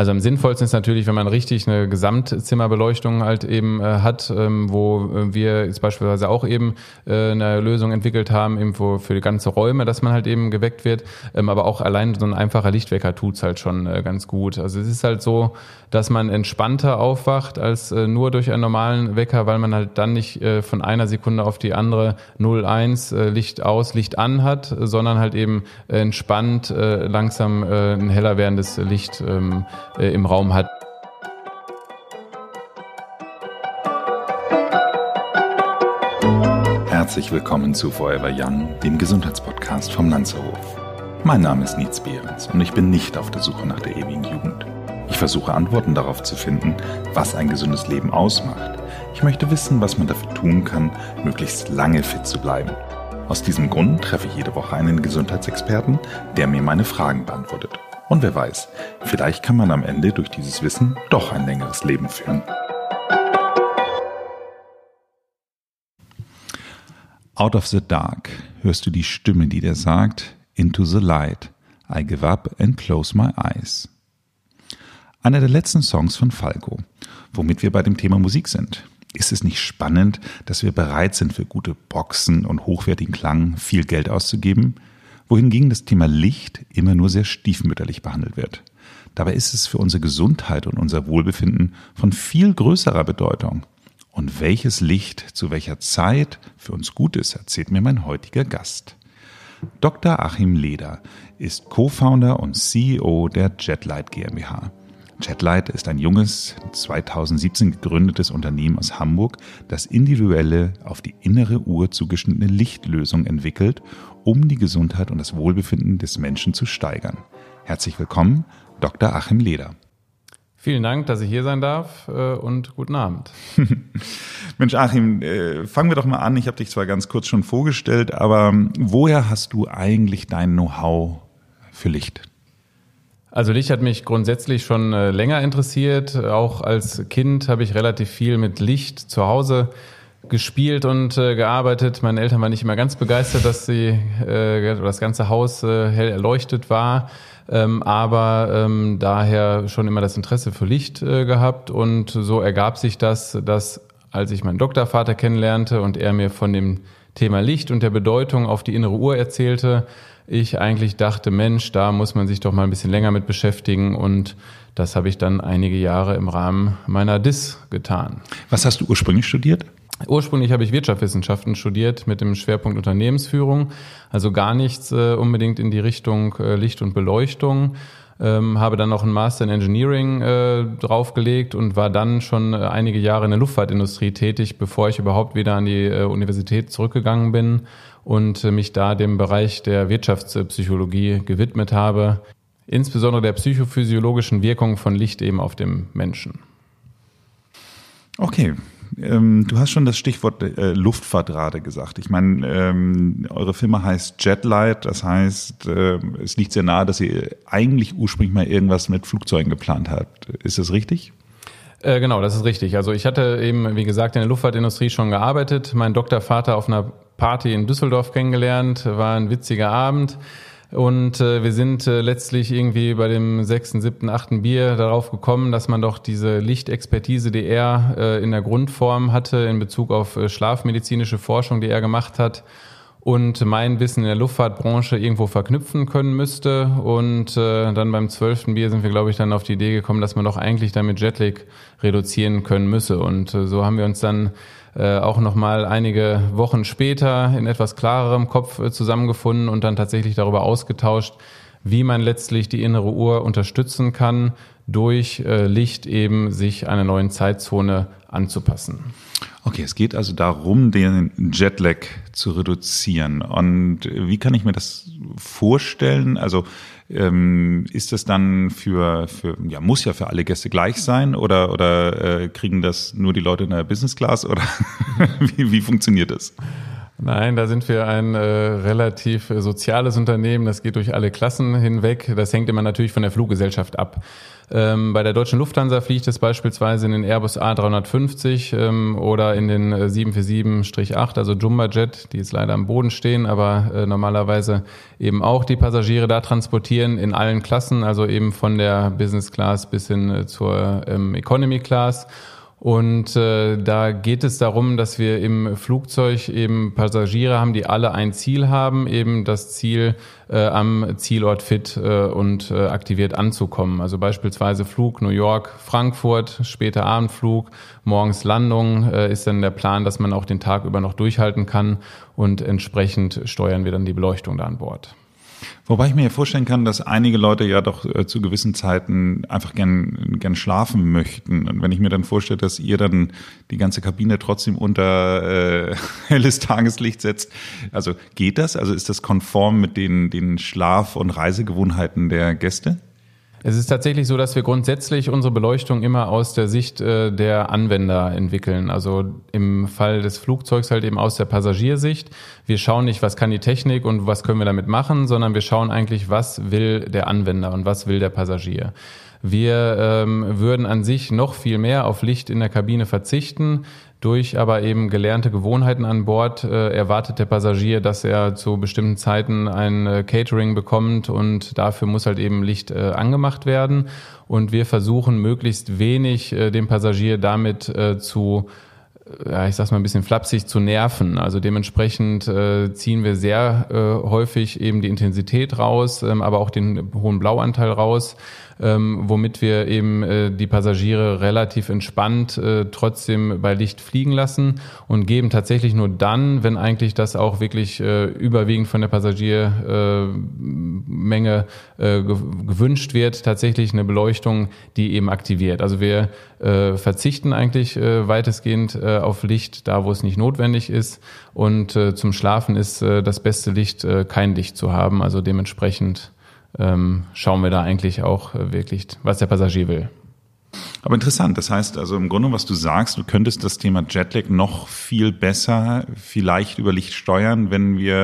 Also am sinnvollsten ist natürlich, wenn man richtig eine Gesamtzimmerbeleuchtung halt eben äh, hat, ähm, wo äh, wir jetzt beispielsweise auch eben äh, eine Lösung entwickelt haben, irgendwo für die ganze Räume, dass man halt eben geweckt wird. Ähm, aber auch allein so ein einfacher Lichtwecker tut's halt schon äh, ganz gut. Also es ist halt so, dass man entspannter aufwacht als äh, nur durch einen normalen Wecker, weil man halt dann nicht äh, von einer Sekunde auf die andere 0-1 äh, Licht aus, Licht an hat, sondern halt eben entspannt äh, langsam äh, ein heller werdendes Licht ähm, äh, im Raum hat. Herzlich willkommen zu Forever Young, dem Gesundheitspodcast vom Lanzerhof. Mein Name ist Nietz Behrens und ich bin nicht auf der Suche nach der ewigen Jugend. Ich versuche Antworten darauf zu finden, was ein gesundes Leben ausmacht. Ich möchte wissen, was man dafür tun kann, möglichst lange fit zu bleiben. Aus diesem Grund treffe ich jede Woche einen Gesundheitsexperten, der mir meine Fragen beantwortet. Und wer weiß, vielleicht kann man am Ende durch dieses Wissen doch ein längeres Leben führen. Out of the dark hörst du die Stimme, die dir sagt, Into the light, I give up and close my eyes. Einer der letzten Songs von Falco, womit wir bei dem Thema Musik sind. Ist es nicht spannend, dass wir bereit sind, für gute Boxen und hochwertigen Klang viel Geld auszugeben? Wohingegen das Thema Licht immer nur sehr stiefmütterlich behandelt wird. Dabei ist es für unsere Gesundheit und unser Wohlbefinden von viel größerer Bedeutung. Und welches Licht zu welcher Zeit für uns gut ist, erzählt mir mein heutiger Gast. Dr. Achim Leder ist Co-Founder und CEO der Jetlight GmbH. Jetlight ist ein junges, 2017 gegründetes Unternehmen aus Hamburg, das individuelle, auf die innere Uhr zugeschnittene Lichtlösung entwickelt um die Gesundheit und das Wohlbefinden des Menschen zu steigern. Herzlich willkommen, Dr. Achim Leder. Vielen Dank, dass ich hier sein darf äh, und guten Abend. Mensch, Achim, äh, fangen wir doch mal an. Ich habe dich zwar ganz kurz schon vorgestellt, aber ähm, woher hast du eigentlich dein Know-how für Licht? Also Licht hat mich grundsätzlich schon äh, länger interessiert. Auch als Kind habe ich relativ viel mit Licht zu Hause gespielt und äh, gearbeitet. Meine Eltern waren nicht immer ganz begeistert, dass sie äh, das ganze Haus äh, hell erleuchtet war. Ähm, aber ähm, daher schon immer das Interesse für Licht äh, gehabt und so ergab sich das, dass als ich meinen Doktorvater kennenlernte und er mir von dem Thema Licht und der Bedeutung auf die innere Uhr erzählte, ich eigentlich dachte, Mensch, da muss man sich doch mal ein bisschen länger mit beschäftigen und das habe ich dann einige Jahre im Rahmen meiner DIS getan. Was hast du ursprünglich studiert? Ursprünglich habe ich Wirtschaftswissenschaften studiert mit dem Schwerpunkt Unternehmensführung, also gar nichts äh, unbedingt in die Richtung äh, Licht und Beleuchtung. Ähm, habe dann noch einen Master in Engineering äh, draufgelegt und war dann schon äh, einige Jahre in der Luftfahrtindustrie tätig, bevor ich überhaupt wieder an die äh, Universität zurückgegangen bin und äh, mich da dem Bereich der Wirtschaftspsychologie gewidmet habe, insbesondere der psychophysiologischen Wirkung von Licht eben auf dem Menschen. Okay, ähm, du hast schon das Stichwort äh, Luftfahrt gesagt. Ich meine, ähm, eure Firma heißt Jetlight, das heißt, äh, es liegt sehr nahe, dass ihr eigentlich ursprünglich mal irgendwas mit Flugzeugen geplant habt. Ist das richtig? Äh, genau, das ist richtig. Also ich hatte eben, wie gesagt, in der Luftfahrtindustrie schon gearbeitet. Mein Doktorvater auf einer Party in Düsseldorf kennengelernt, war ein witziger Abend. Und äh, wir sind äh, letztlich irgendwie bei dem sechsten, siebten, achten Bier darauf gekommen, dass man doch diese Lichtexpertise, die er äh, in der Grundform hatte in Bezug auf äh, schlafmedizinische Forschung, die er gemacht hat, und mein Wissen in der Luftfahrtbranche irgendwo verknüpfen können müsste. Und äh, dann beim zwölften Bier sind wir, glaube ich, dann auf die Idee gekommen, dass man doch eigentlich damit Jetlag reduzieren können müsse. Und äh, so haben wir uns dann äh, auch nochmal einige Wochen später in etwas klarerem Kopf äh, zusammengefunden und dann tatsächlich darüber ausgetauscht, wie man letztlich die innere Uhr unterstützen kann, durch äh, Licht eben sich einer neuen Zeitzone anzupassen. Okay, es geht also darum, den Jetlag zu reduzieren. Und wie kann ich mir das vorstellen? Also ähm, ist das dann für, für, ja, muss ja für alle Gäste gleich sein oder, oder äh, kriegen das nur die Leute in der Business Class oder wie, wie funktioniert das? Nein, da sind wir ein äh, relativ äh, soziales Unternehmen. Das geht durch alle Klassen hinweg. Das hängt immer natürlich von der Fluggesellschaft ab. Ähm, bei der deutschen Lufthansa fliegt es beispielsweise in den Airbus A350 ähm, oder in den 747-8, äh, also Jumba-Jet, die jetzt leider am Boden stehen, aber äh, normalerweise eben auch die Passagiere da transportieren in allen Klassen, also eben von der Business Class bis hin äh, zur ähm, Economy Class. Und äh, da geht es darum, dass wir im Flugzeug eben Passagiere haben, die alle ein Ziel haben, eben das Ziel äh, am Zielort fit äh, und äh, aktiviert anzukommen. Also beispielsweise Flug New York, Frankfurt, später Abendflug, morgens Landung äh, ist dann der Plan, dass man auch den Tag über noch durchhalten kann und entsprechend steuern wir dann die Beleuchtung da an Bord. Wobei ich mir ja vorstellen kann, dass einige Leute ja doch äh, zu gewissen Zeiten einfach gern, gern schlafen möchten. Und wenn ich mir dann vorstelle, dass ihr dann die ganze Kabine trotzdem unter äh, helles Tageslicht setzt, also geht das? Also ist das konform mit den, den Schlaf- und Reisegewohnheiten der Gäste? Es ist tatsächlich so, dass wir grundsätzlich unsere Beleuchtung immer aus der Sicht äh, der Anwender entwickeln. Also im Fall des Flugzeugs halt eben aus der Passagiersicht. Wir schauen nicht, was kann die Technik und was können wir damit machen, sondern wir schauen eigentlich, was will der Anwender und was will der Passagier. Wir ähm, würden an sich noch viel mehr auf Licht in der Kabine verzichten. Durch aber eben gelernte Gewohnheiten an Bord äh, erwartet der Passagier, dass er zu bestimmten Zeiten ein äh, Catering bekommt und dafür muss halt eben Licht äh, angemacht werden. Und wir versuchen möglichst wenig äh, den Passagier damit äh, zu äh, ja, ich sag's mal ein bisschen flapsig, zu nerven. Also dementsprechend äh, ziehen wir sehr äh, häufig eben die Intensität raus, ähm, aber auch den hohen Blauanteil raus ähm, womit wir eben äh, die Passagiere relativ entspannt äh, trotzdem bei Licht fliegen lassen und geben tatsächlich nur dann, wenn eigentlich das auch wirklich äh, überwiegend von der Passagiermenge äh, gewünscht wird, tatsächlich eine Beleuchtung, die eben aktiviert. Also wir äh, verzichten eigentlich äh, weitestgehend auf Licht, da wo es nicht notwendig ist. Und zum Schlafen ist das beste Licht, kein Licht zu haben. Also dementsprechend ähm, schauen wir da eigentlich auch äh, wirklich, was der Passagier will. Aber interessant, das heißt also im Grunde, was du sagst, du könntest das Thema Jetlag noch viel besser vielleicht über Licht steuern, wenn wir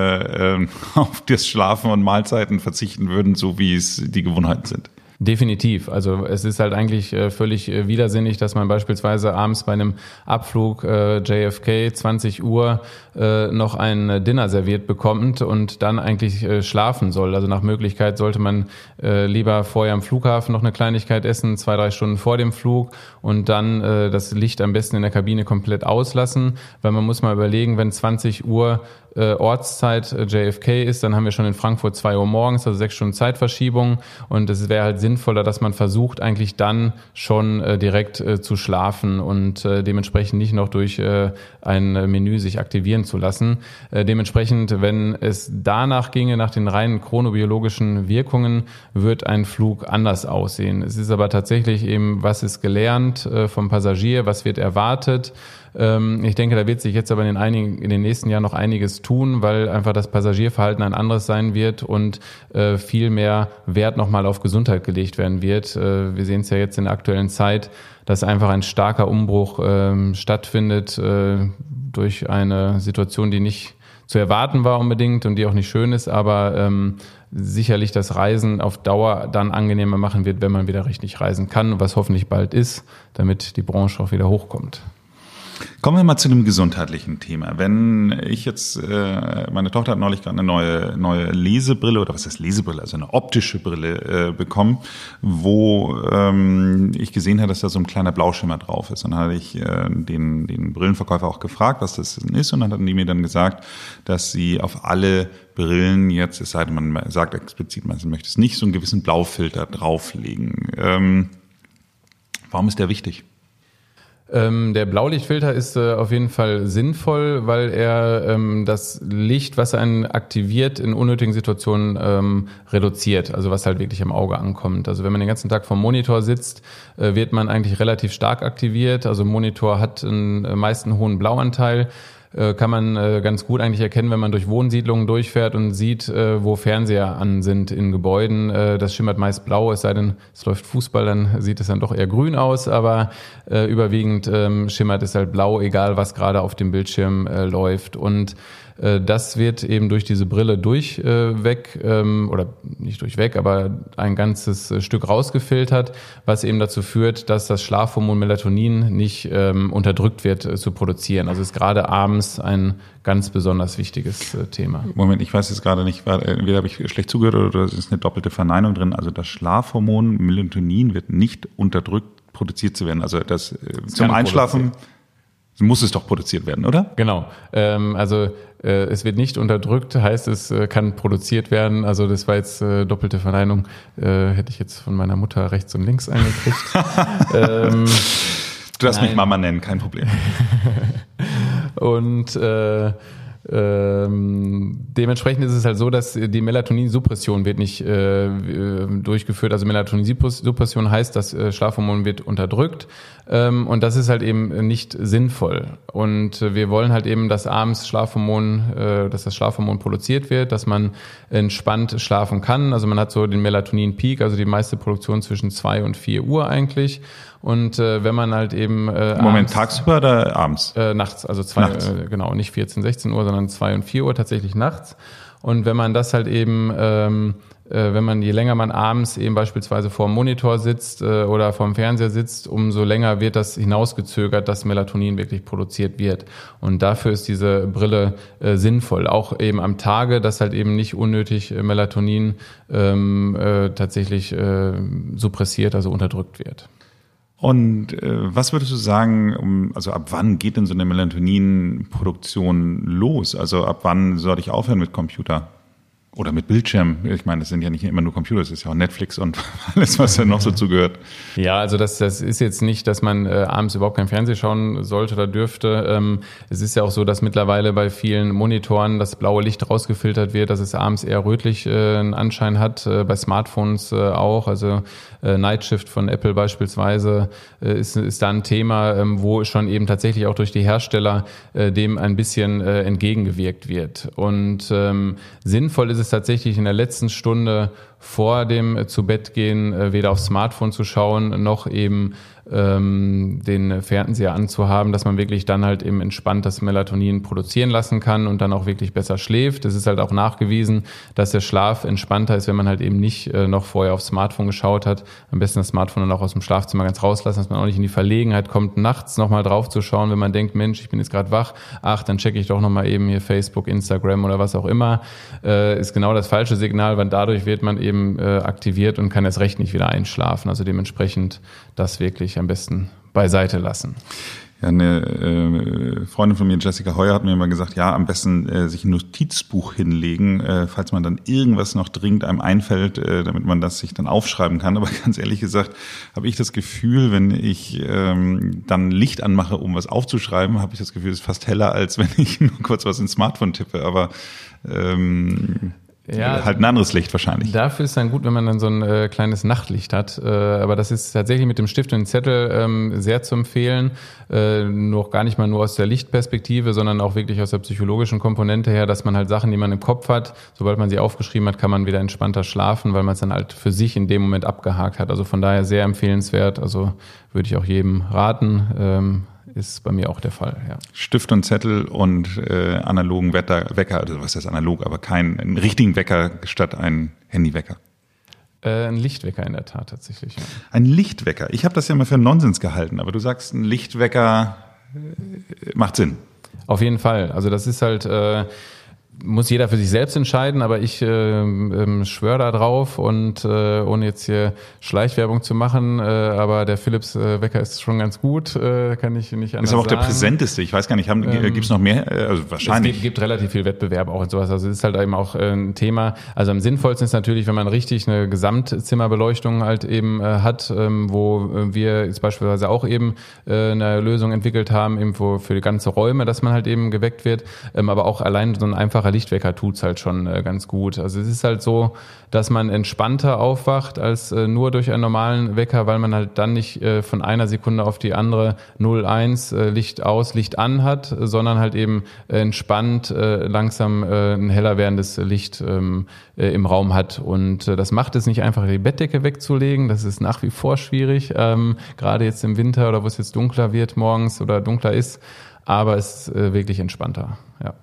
äh, auf das Schlafen und Mahlzeiten verzichten würden, so wie es die Gewohnheiten sind. Definitiv. Also es ist halt eigentlich äh, völlig äh, widersinnig, dass man beispielsweise abends bei einem Abflug äh, JFK 20 Uhr noch ein Dinner serviert bekommt und dann eigentlich schlafen soll. Also nach Möglichkeit sollte man lieber vorher am Flughafen noch eine Kleinigkeit essen, zwei, drei Stunden vor dem Flug und dann das Licht am besten in der Kabine komplett auslassen, weil man muss mal überlegen, wenn 20 Uhr äh, Ortszeit äh, JFK ist, dann haben wir schon in Frankfurt zwei Uhr morgens, also sechs Stunden Zeitverschiebung. Und es wäre halt sinnvoller, dass man versucht, eigentlich dann schon äh, direkt äh, zu schlafen und äh, dementsprechend nicht noch durch äh, ein Menü sich aktivieren zu lassen. Äh, dementsprechend, wenn es danach ginge, nach den reinen chronobiologischen Wirkungen, wird ein Flug anders aussehen. Es ist aber tatsächlich eben, was ist gelernt äh, vom Passagier, was wird erwartet. Ähm, ich denke, da wird sich jetzt aber in den, einigen, in den nächsten Jahren noch einiges tun, weil einfach das Passagierverhalten ein anderes sein wird und äh, viel mehr Wert nochmal auf Gesundheit gelegt werden wird. Äh, wir sehen es ja jetzt in der aktuellen Zeit, dass einfach ein starker Umbruch ähm, stattfindet äh, durch eine Situation, die nicht zu erwarten war unbedingt und die auch nicht schön ist, aber ähm, sicherlich das Reisen auf Dauer dann angenehmer machen wird, wenn man wieder richtig reisen kann, was hoffentlich bald ist, damit die Branche auch wieder hochkommt. Kommen wir mal zu dem gesundheitlichen Thema. Wenn ich jetzt, äh, meine Tochter hat neulich gerade eine neue, neue Lesebrille oder was heißt Lesebrille, also eine optische Brille äh, bekommen, wo ähm, ich gesehen habe, dass da so ein kleiner Blauschimmer drauf ist. Und dann hatte ich äh, den, den Brillenverkäufer auch gefragt, was das denn ist. Und dann hatten die mir dann gesagt, dass sie auf alle Brillen jetzt, es sei denn, man sagt explizit, man möchte es nicht, so einen gewissen Blaufilter drauflegen. Ähm, warum ist der wichtig? Ähm, der Blaulichtfilter ist äh, auf jeden Fall sinnvoll, weil er ähm, das Licht, was einen aktiviert, in unnötigen Situationen ähm, reduziert, also was halt wirklich am Auge ankommt. Also wenn man den ganzen Tag vom Monitor sitzt, äh, wird man eigentlich relativ stark aktiviert. Also Monitor hat einen, äh, meist einen hohen Blauanteil äh, kann man äh, ganz gut eigentlich erkennen, wenn man durch Wohnsiedlungen durchfährt und sieht, äh, wo Fernseher an sind in Gebäuden. Das schimmert meist blau, es sei denn, es läuft Fußball, dann sieht es dann doch eher grün aus, aber überwiegend ähm, schimmert es halt blau, egal was gerade auf dem Bildschirm läuft. Und das wird eben durch diese Brille durchweg äh, ähm, oder nicht durchweg, aber ein ganzes äh, Stück rausgefiltert, was eben dazu führt, dass das Schlafhormon Melatonin nicht ähm, unterdrückt wird zu produzieren. Also ist gerade abends ein ganz besonders wichtiges Thema. Moment, ich weiß jetzt gerade nicht, entweder habe ich schlecht zugehört oder es ist eine doppelte Verneinung drin. Also das Schlafhormon Melatonin wird nicht unterdrückt produziert zu werden. Also das, das zum Einschlafen muss es doch produziert werden, oder? Genau. Ähm, also äh, es wird nicht unterdrückt, heißt es äh, kann produziert werden. Also das war jetzt äh, doppelte Verneinung, äh, hätte ich jetzt von meiner Mutter rechts und links eingekriegt. ähm, du darfst nein. mich Mama nennen, kein Problem. und äh, ähm, dementsprechend ist es halt so, dass die Melatoninsuppression wird nicht äh, durchgeführt. Also Melatoninsuppression heißt, das äh, Schlafhormon wird unterdrückt und das ist halt eben nicht sinnvoll. Und wir wollen halt eben, dass abends Schlafhormon, äh, dass das Schlafhormon produziert wird, dass man entspannt schlafen kann. Also man hat so den Melatonin-Peak, also die meiste Produktion zwischen zwei und vier Uhr eigentlich. Und äh, wenn man halt eben äh, Moment abends, tagsüber oder abends? Äh, nachts, also zwei, nachts. Äh, genau, nicht 14, 16 Uhr, sondern zwei und vier Uhr tatsächlich nachts. Und wenn man das halt eben ähm, äh, wenn man je länger man abends eben beispielsweise vor dem Monitor sitzt äh, oder vor dem Fernseher sitzt, umso länger wird das hinausgezögert, dass Melatonin wirklich produziert wird. Und dafür ist diese Brille äh, sinnvoll. Auch eben am Tage, dass halt eben nicht unnötig äh, Melatonin ähm, äh, tatsächlich äh, suppressiert, also unterdrückt wird. Und äh, was würdest du sagen, um, also ab wann geht denn so eine Melatoninproduktion los? Also ab wann soll ich aufhören mit Computer? Oder mit Bildschirm. Ich meine, das sind ja nicht immer nur Computer, es ist ja auch Netflix und alles, was da noch so zugehört. Ja, also das, das ist jetzt nicht, dass man äh, abends überhaupt kein Fernsehen schauen sollte oder dürfte. Ähm, es ist ja auch so, dass mittlerweile bei vielen Monitoren das blaue Licht rausgefiltert wird, dass es abends eher rötlich äh, einen Anschein hat, äh, bei Smartphones äh, auch. Also äh, Nightshift von Apple beispielsweise äh, ist, ist da ein Thema, ähm, wo schon eben tatsächlich auch durch die Hersteller äh, dem ein bisschen äh, entgegengewirkt wird. Und ähm, sinnvoll ist es es tatsächlich in der letzten Stunde vor dem äh, zu Bett gehen äh, weder aufs Smartphone zu schauen noch eben ähm, den Fernseher anzuhaben, dass man wirklich dann halt eben entspannt das Melatonin produzieren lassen kann und dann auch wirklich besser schläft. Es ist halt auch nachgewiesen, dass der Schlaf entspannter ist, wenn man halt eben nicht äh, noch vorher aufs Smartphone geschaut hat. Am besten das Smartphone dann auch aus dem Schlafzimmer ganz rauslassen, dass man auch nicht in die Verlegenheit kommt, nachts nochmal drauf zu schauen, wenn man denkt, Mensch, ich bin jetzt gerade wach, ach, dann checke ich doch nochmal eben hier Facebook, Instagram oder was auch immer. Äh, ist genau das falsche Signal, weil dadurch wird man eben äh, aktiviert und kann erst recht nicht wieder einschlafen. Also dementsprechend das wirklich am besten beiseite lassen. Ja, eine äh, Freundin von mir, Jessica Heuer, hat mir immer gesagt, ja, am besten äh, sich ein Notizbuch hinlegen, äh, falls man dann irgendwas noch dringend einem einfällt, äh, damit man das sich dann aufschreiben kann. Aber ganz ehrlich gesagt, habe ich das Gefühl, wenn ich ähm, dann Licht anmache, um was aufzuschreiben, habe ich das Gefühl, es ist fast heller, als wenn ich nur kurz was ins Smartphone tippe. Aber ähm, ja, halt ein anderes Licht wahrscheinlich. Dafür ist dann gut, wenn man dann so ein äh, kleines Nachtlicht hat. Äh, aber das ist tatsächlich mit dem Stift und dem Zettel ähm, sehr zu empfehlen. Äh, noch gar nicht mal nur aus der Lichtperspektive, sondern auch wirklich aus der psychologischen Komponente her, dass man halt Sachen, die man im Kopf hat, sobald man sie aufgeschrieben hat, kann man wieder entspannter schlafen, weil man es dann halt für sich in dem Moment abgehakt hat. Also von daher sehr empfehlenswert. Also würde ich auch jedem raten. Ähm, ist bei mir auch der Fall. Ja. Stift und Zettel und äh, analogen Wetter, Wecker, also was heißt analog, aber keinen richtigen Wecker statt ein Handywecker. Äh, ein Lichtwecker in der Tat tatsächlich. Ja. Ein Lichtwecker. Ich habe das ja mal für Nonsens gehalten, aber du sagst, ein Lichtwecker äh, macht Sinn. Auf jeden Fall. Also das ist halt äh, muss jeder für sich selbst entscheiden, aber ich äh, äh, schwöre da drauf und äh, ohne jetzt hier Schleichwerbung zu machen, äh, aber der Philips äh, Wecker ist schon ganz gut, äh, kann ich nicht anders sagen. Ist aber auch der präsenteste. Ich weiß gar nicht, haben, ähm, gibt es noch mehr? Äh, also wahrscheinlich. Es gibt, gibt relativ viel Wettbewerb auch und sowas. Also es ist halt eben auch äh, ein Thema. Also am sinnvollsten ist natürlich, wenn man richtig eine Gesamtzimmerbeleuchtung halt eben äh, hat, ähm, wo wir jetzt beispielsweise auch eben äh, eine Lösung entwickelt haben, eben für die ganze Räume, dass man halt eben geweckt wird, ähm, aber auch allein so ein einfacher einfacher Lichtwecker tut's halt schon äh, ganz gut. Also es ist halt so, dass man entspannter aufwacht als äh, nur durch einen normalen Wecker, weil man halt dann nicht äh, von einer Sekunde auf die andere 0-1 äh, Licht aus, Licht an hat, sondern halt eben entspannt äh, langsam äh, ein heller werdendes Licht ähm, äh, im Raum hat. Und das macht es nicht einfach, die Bettdecke wegzulegen. Das ist nach wie vor schwierig, ähm, gerade jetzt im Winter oder wo es jetzt dunkler wird morgens oder dunkler ist. Aber es ist wirklich entspannter, ja.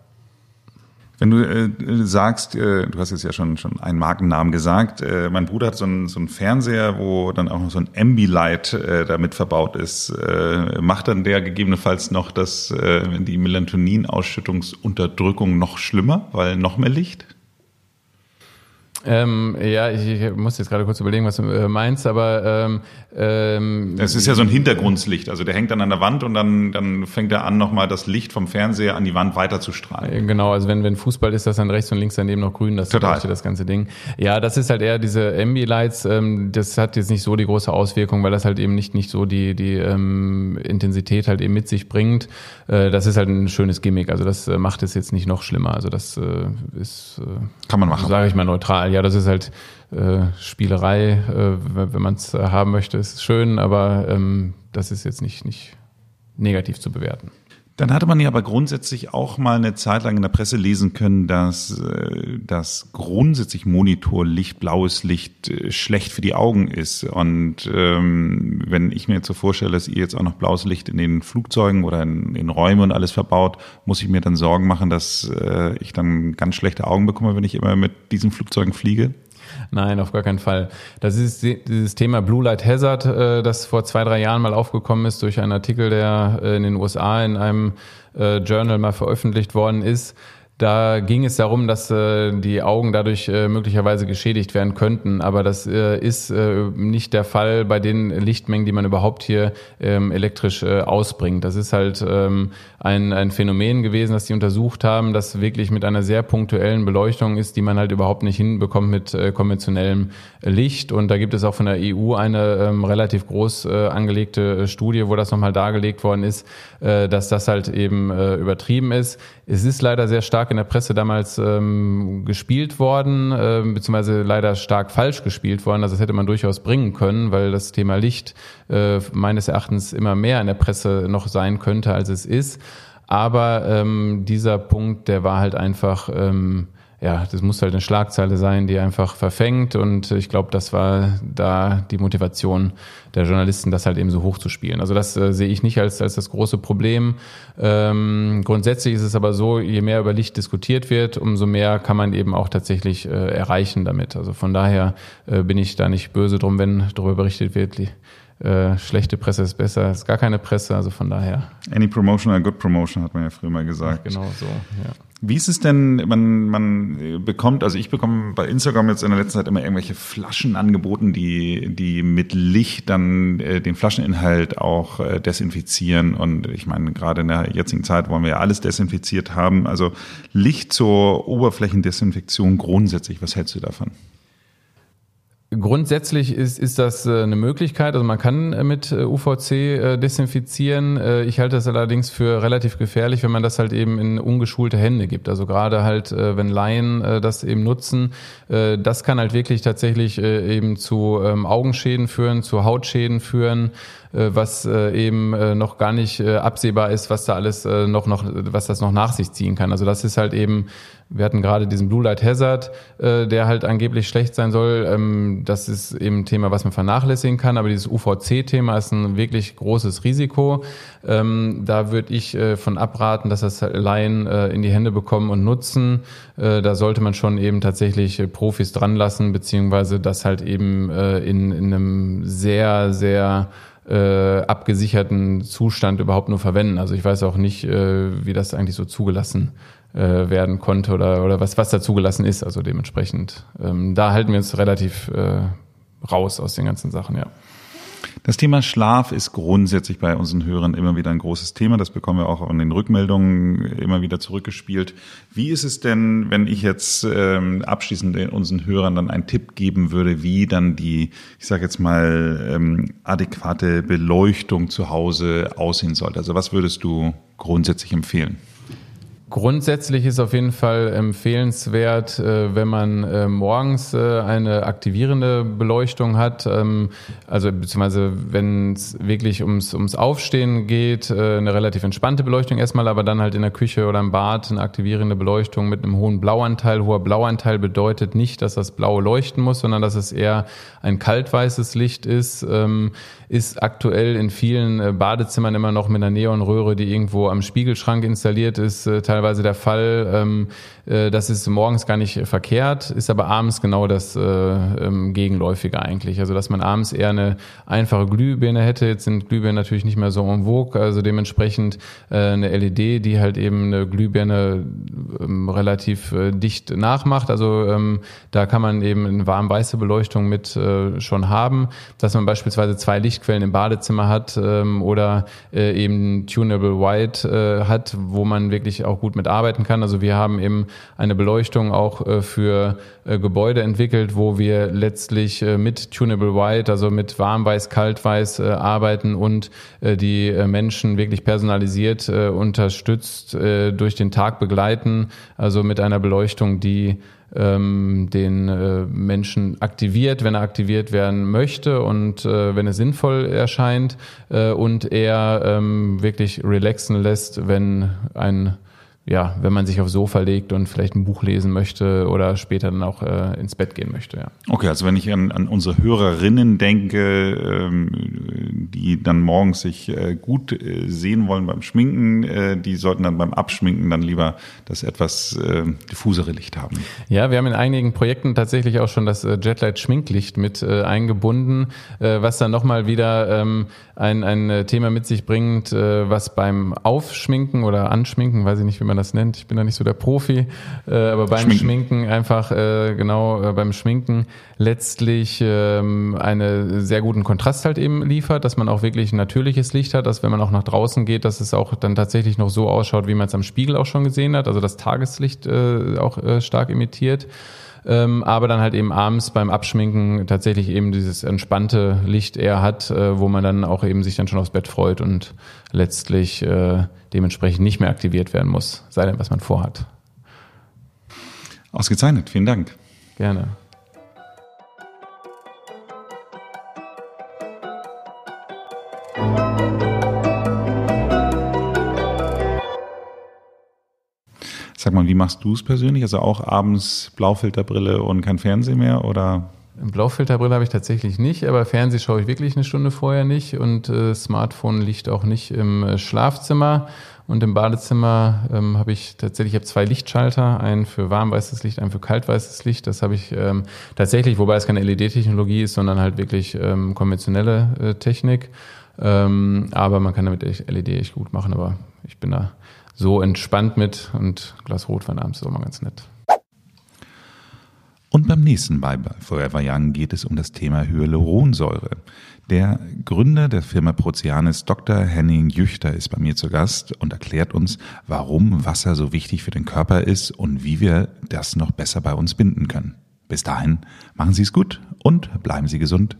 Wenn du äh, sagst, äh, du hast jetzt ja schon, schon einen Markennamen gesagt, äh, mein Bruder hat so einen, so einen Fernseher, wo dann auch noch so ein Ambilight äh, damit verbaut ist. Äh, macht dann der gegebenenfalls noch das, äh, die Melatoninausschüttungsunterdrückung noch schlimmer, weil noch mehr Licht? Ähm, ja, ich, ich muss jetzt gerade kurz überlegen, was du äh, meinst, aber ähm, ähm, es ist ja so ein Hintergrundlicht, also der hängt dann an der Wand und dann, dann fängt er an, nochmal das Licht vom Fernseher an die Wand weiter zu strahlen. Äh, genau, also wenn, wenn Fußball ist, das dann rechts und links daneben noch grün, das Total. das ganze Ding. Ja, das ist halt eher diese Ambilights, ähm, das hat jetzt nicht so die große Auswirkung, weil das halt eben nicht, nicht so die, die ähm, Intensität halt eben mit sich bringt. Äh, das ist halt ein schönes Gimmick, also das äh, macht es jetzt nicht noch schlimmer. Also das äh, ist, äh, kann man machen. Sage ich mal neutral ja, das ist halt äh, Spielerei, äh, wenn man es äh, haben möchte, ist schön, aber ähm, das ist jetzt nicht, nicht negativ zu bewerten. Dann hatte man ja aber grundsätzlich auch mal eine Zeit lang in der Presse lesen können, dass äh, das grundsätzlich Monitorlicht, blaues Licht äh, schlecht für die Augen ist. Und ähm, wenn ich mir jetzt so vorstelle, dass ihr jetzt auch noch blaues Licht in den Flugzeugen oder in, in Räumen und alles verbaut, muss ich mir dann Sorgen machen, dass äh, ich dann ganz schlechte Augen bekomme, wenn ich immer mit diesen Flugzeugen fliege? Nein, auf gar keinen Fall. Das ist dieses Thema Blue Light Hazard, äh, das vor zwei, drei Jahren mal aufgekommen ist durch einen Artikel, der äh, in den USA in einem äh, Journal mal veröffentlicht worden ist. Da ging es darum, dass äh, die Augen dadurch äh, möglicherweise geschädigt werden könnten, aber das äh, ist äh, nicht der Fall bei den Lichtmengen, die man überhaupt hier ähm, elektrisch äh, ausbringt. Das ist halt ähm, ein, ein Phänomen gewesen, das die untersucht haben, das wirklich mit einer sehr punktuellen Beleuchtung ist, die man halt überhaupt nicht hinbekommt mit äh, konventionellem Licht. Und da gibt es auch von der EU eine ähm, relativ groß angelegte Studie, wo das nochmal dargelegt worden ist, dass das halt eben übertrieben ist. Es ist leider sehr stark in der Presse damals ähm, gespielt worden, äh, beziehungsweise leider stark falsch gespielt worden. Also das hätte man durchaus bringen können, weil das Thema Licht äh, meines Erachtens immer mehr in der Presse noch sein könnte, als es ist. Aber ähm, dieser Punkt, der war halt einfach ähm, ja, das muss halt eine Schlagzeile sein, die einfach verfängt. Und ich glaube, das war da die Motivation der Journalisten, das halt eben so hoch zu spielen. Also das äh, sehe ich nicht als, als das große Problem. Ähm, grundsätzlich ist es aber so, je mehr über Licht diskutiert wird, umso mehr kann man eben auch tatsächlich äh, erreichen damit. Also von daher äh, bin ich da nicht böse drum, wenn darüber berichtet wird. Äh, schlechte Presse ist besser, ist gar keine Presse, also von daher. Any promotion a good promotion, hat man ja früher mal gesagt. Genau so, ja. Wie ist es denn, man, man bekommt, also ich bekomme bei Instagram jetzt in der letzten Zeit immer irgendwelche Flaschen angeboten, die, die mit Licht dann äh, den Flascheninhalt auch äh, desinfizieren. Und ich meine, gerade in der jetzigen Zeit wollen wir ja alles desinfiziert haben. Also Licht zur Oberflächendesinfektion grundsätzlich, was hältst du davon? Grundsätzlich ist, ist das äh, eine Möglichkeit. Also man kann äh, mit äh, UVC desinfizieren. Ich halte das allerdings für relativ gefährlich, wenn man das halt eben in ungeschulte Hände gibt. Also gerade halt, wenn Laien das eben nutzen, das kann halt wirklich tatsächlich eben zu ähm, Augenschäden führen, zu Hautschäden führen. Was eben noch gar nicht absehbar ist, was da alles noch, noch, was das noch nach sich ziehen kann. Also das ist halt eben, wir hatten gerade diesen Blue Light Hazard, der halt angeblich schlecht sein soll. Ähm, das ist eben ein Thema, was man vernachlässigen kann, aber dieses UVC-Thema ist ein wirklich großes Risiko. Ähm, da würde ich von abraten, dass das Laien in die Hände bekommen und nutzen. Da sollte man schon eben tatsächlich Profis dran lassen, beziehungsweise das halt eben in, in einem sehr, sehr äh, abgesicherten Zustand überhaupt nur verwenden. Also ich weiß auch nicht, äh, wie das eigentlich so zugelassen äh, werden konnte oder, oder was, was da zugelassen ist. Also dementsprechend, ähm, da halten wir uns relativ äh, raus aus den ganzen Sachen, ja. Das Thema Schlaf ist grundsätzlich bei unseren Hörern immer wieder ein großes Thema. Das bekommen wir auch in den Rückmeldungen immer wieder zurückgespielt. Wie ist es denn, wenn ich jetzt ähm, abschließend unseren Hörern dann einen Tipp geben würde, wie dann die, ich sage jetzt mal, ähm, adäquate Beleuchtung zu Hause aussehen sollte? Also was würdest du grundsätzlich empfehlen? Grundsätzlich ist auf jeden Fall empfehlenswert, äh, wenn man äh, morgens äh, eine aktivierende Beleuchtung hat, ähm, also beziehungsweise wenn es wirklich ums, ums Aufstehen geht, eine relativ entspannte Beleuchtung erstmal, aber dann halt in der Küche oder im Bad eine aktivierende Beleuchtung mit einem hohen Blauanteil. Hoher Blauanteil bedeutet nicht, dass das Blaue leuchten muss, sondern dass es eher ein kaltweißes Licht ist. Ähm, ist aktuell in vielen Badezimmern immer noch mit einer Neonröhre, die irgendwo am Spiegelschrank installiert ist, teilweise teilweise der Fall. Ähm, äh, das ist morgens gar nicht verkehrt, ist aber abends genau das äh, ähm, Gegenläufige eigentlich. Also dass man abends eher eine einfache Glühbirne hätte. Jetzt sind Glühbirnen natürlich nicht mehr so en vogue, also dementsprechend äh, eine LED, die halt eben eine Glühbirne ähm, relativ äh, dicht nachmacht. Also ähm, da kann man eben eine warm-weiße Beleuchtung mit äh, schon haben, dass man beispielsweise zwei Lichtquellen im Badezimmer hat ähm, oder äh, eben Tunable White äh, hat, wo man wirklich auch gut mit arbeiten kann. Also wir haben eben eine Beleuchtung auch äh, für äh, Gebäude entwickelt, wo wir letztlich äh, mit Tunable White, also mit Warmweiß, Kaltweiß arbeiten und die Menschen wirklich personalisiert unterstützt durch den Tag begleiten, also mit einer Beleuchtung, die ähm, den Menschen aktiviert, wenn er aktiviert werden möchte und wenn es sinnvoll erscheint und er ähm, wirklich relaxen lässt, wenn ein ja, wenn man sich aufs Sofa legt und vielleicht ein Buch lesen möchte oder später dann auch äh, ins Bett gehen möchte. Ja. Okay, also wenn ich an, an unsere Hörerinnen denke, ähm, die dann morgens sich äh, gut äh, sehen wollen beim Schminken, äh, die sollten dann beim Abschminken dann lieber das etwas äh, diffusere Licht haben. Ja, wir haben in einigen Projekten tatsächlich auch schon das äh, Jetlight Schminklicht mit eingebunden, was dann nochmal wieder ähm, ein, ein Thema mit sich bringt, was beim Aufschminken oder Anschminken, weiß ich nicht, wie man man das nennt. Ich bin da nicht so der Profi, äh, aber beim Schminken, Schminken einfach äh, genau äh, beim Schminken letztlich ähm, einen sehr guten Kontrast halt eben liefert, dass man auch wirklich ein natürliches Licht hat, dass wenn man auch nach draußen geht, dass es auch dann tatsächlich noch so ausschaut, wie man es am Spiegel auch schon gesehen hat, also das Tageslicht äh, auch äh, stark imitiert ähm, aber dann halt eben abends beim Abschminken tatsächlich eben dieses entspannte Licht eher hat, äh, wo man dann auch eben sich dann schon aufs Bett freut und letztlich äh, dementsprechend nicht mehr aktiviert werden muss, sei denn was man vorhat. Ausgezeichnet, vielen Dank. Gerne. Sag mal, wie machst du es persönlich? Also auch abends Blaufilterbrille und kein Fernsehen mehr oder? Blaufilterbrille habe ich tatsächlich nicht, aber Fernsehen schaue ich wirklich eine Stunde vorher nicht und äh, Smartphone liegt auch nicht im äh, Schlafzimmer. Und im Badezimmer ähm, habe ich tatsächlich, ich habe zwei Lichtschalter, einen für warmweißes Licht, einen für kaltweißes Licht. Das habe ich ähm, tatsächlich, wobei es keine LED-Technologie ist, sondern halt wirklich ähm, konventionelle äh, Technik. Ähm, aber man kann damit LED echt gut machen, aber ich bin da so entspannt mit und Glas Rotwein abends ist auch mal ganz nett. Und beim nächsten bei Forever Young geht es um das Thema Hyaluronsäure. Der Gründer der Firma Proceanis, Dr. Henning Jüchter, ist bei mir zu Gast und erklärt uns, warum Wasser so wichtig für den Körper ist und wie wir das noch besser bei uns binden können. Bis dahin, machen Sie es gut und bleiben Sie gesund.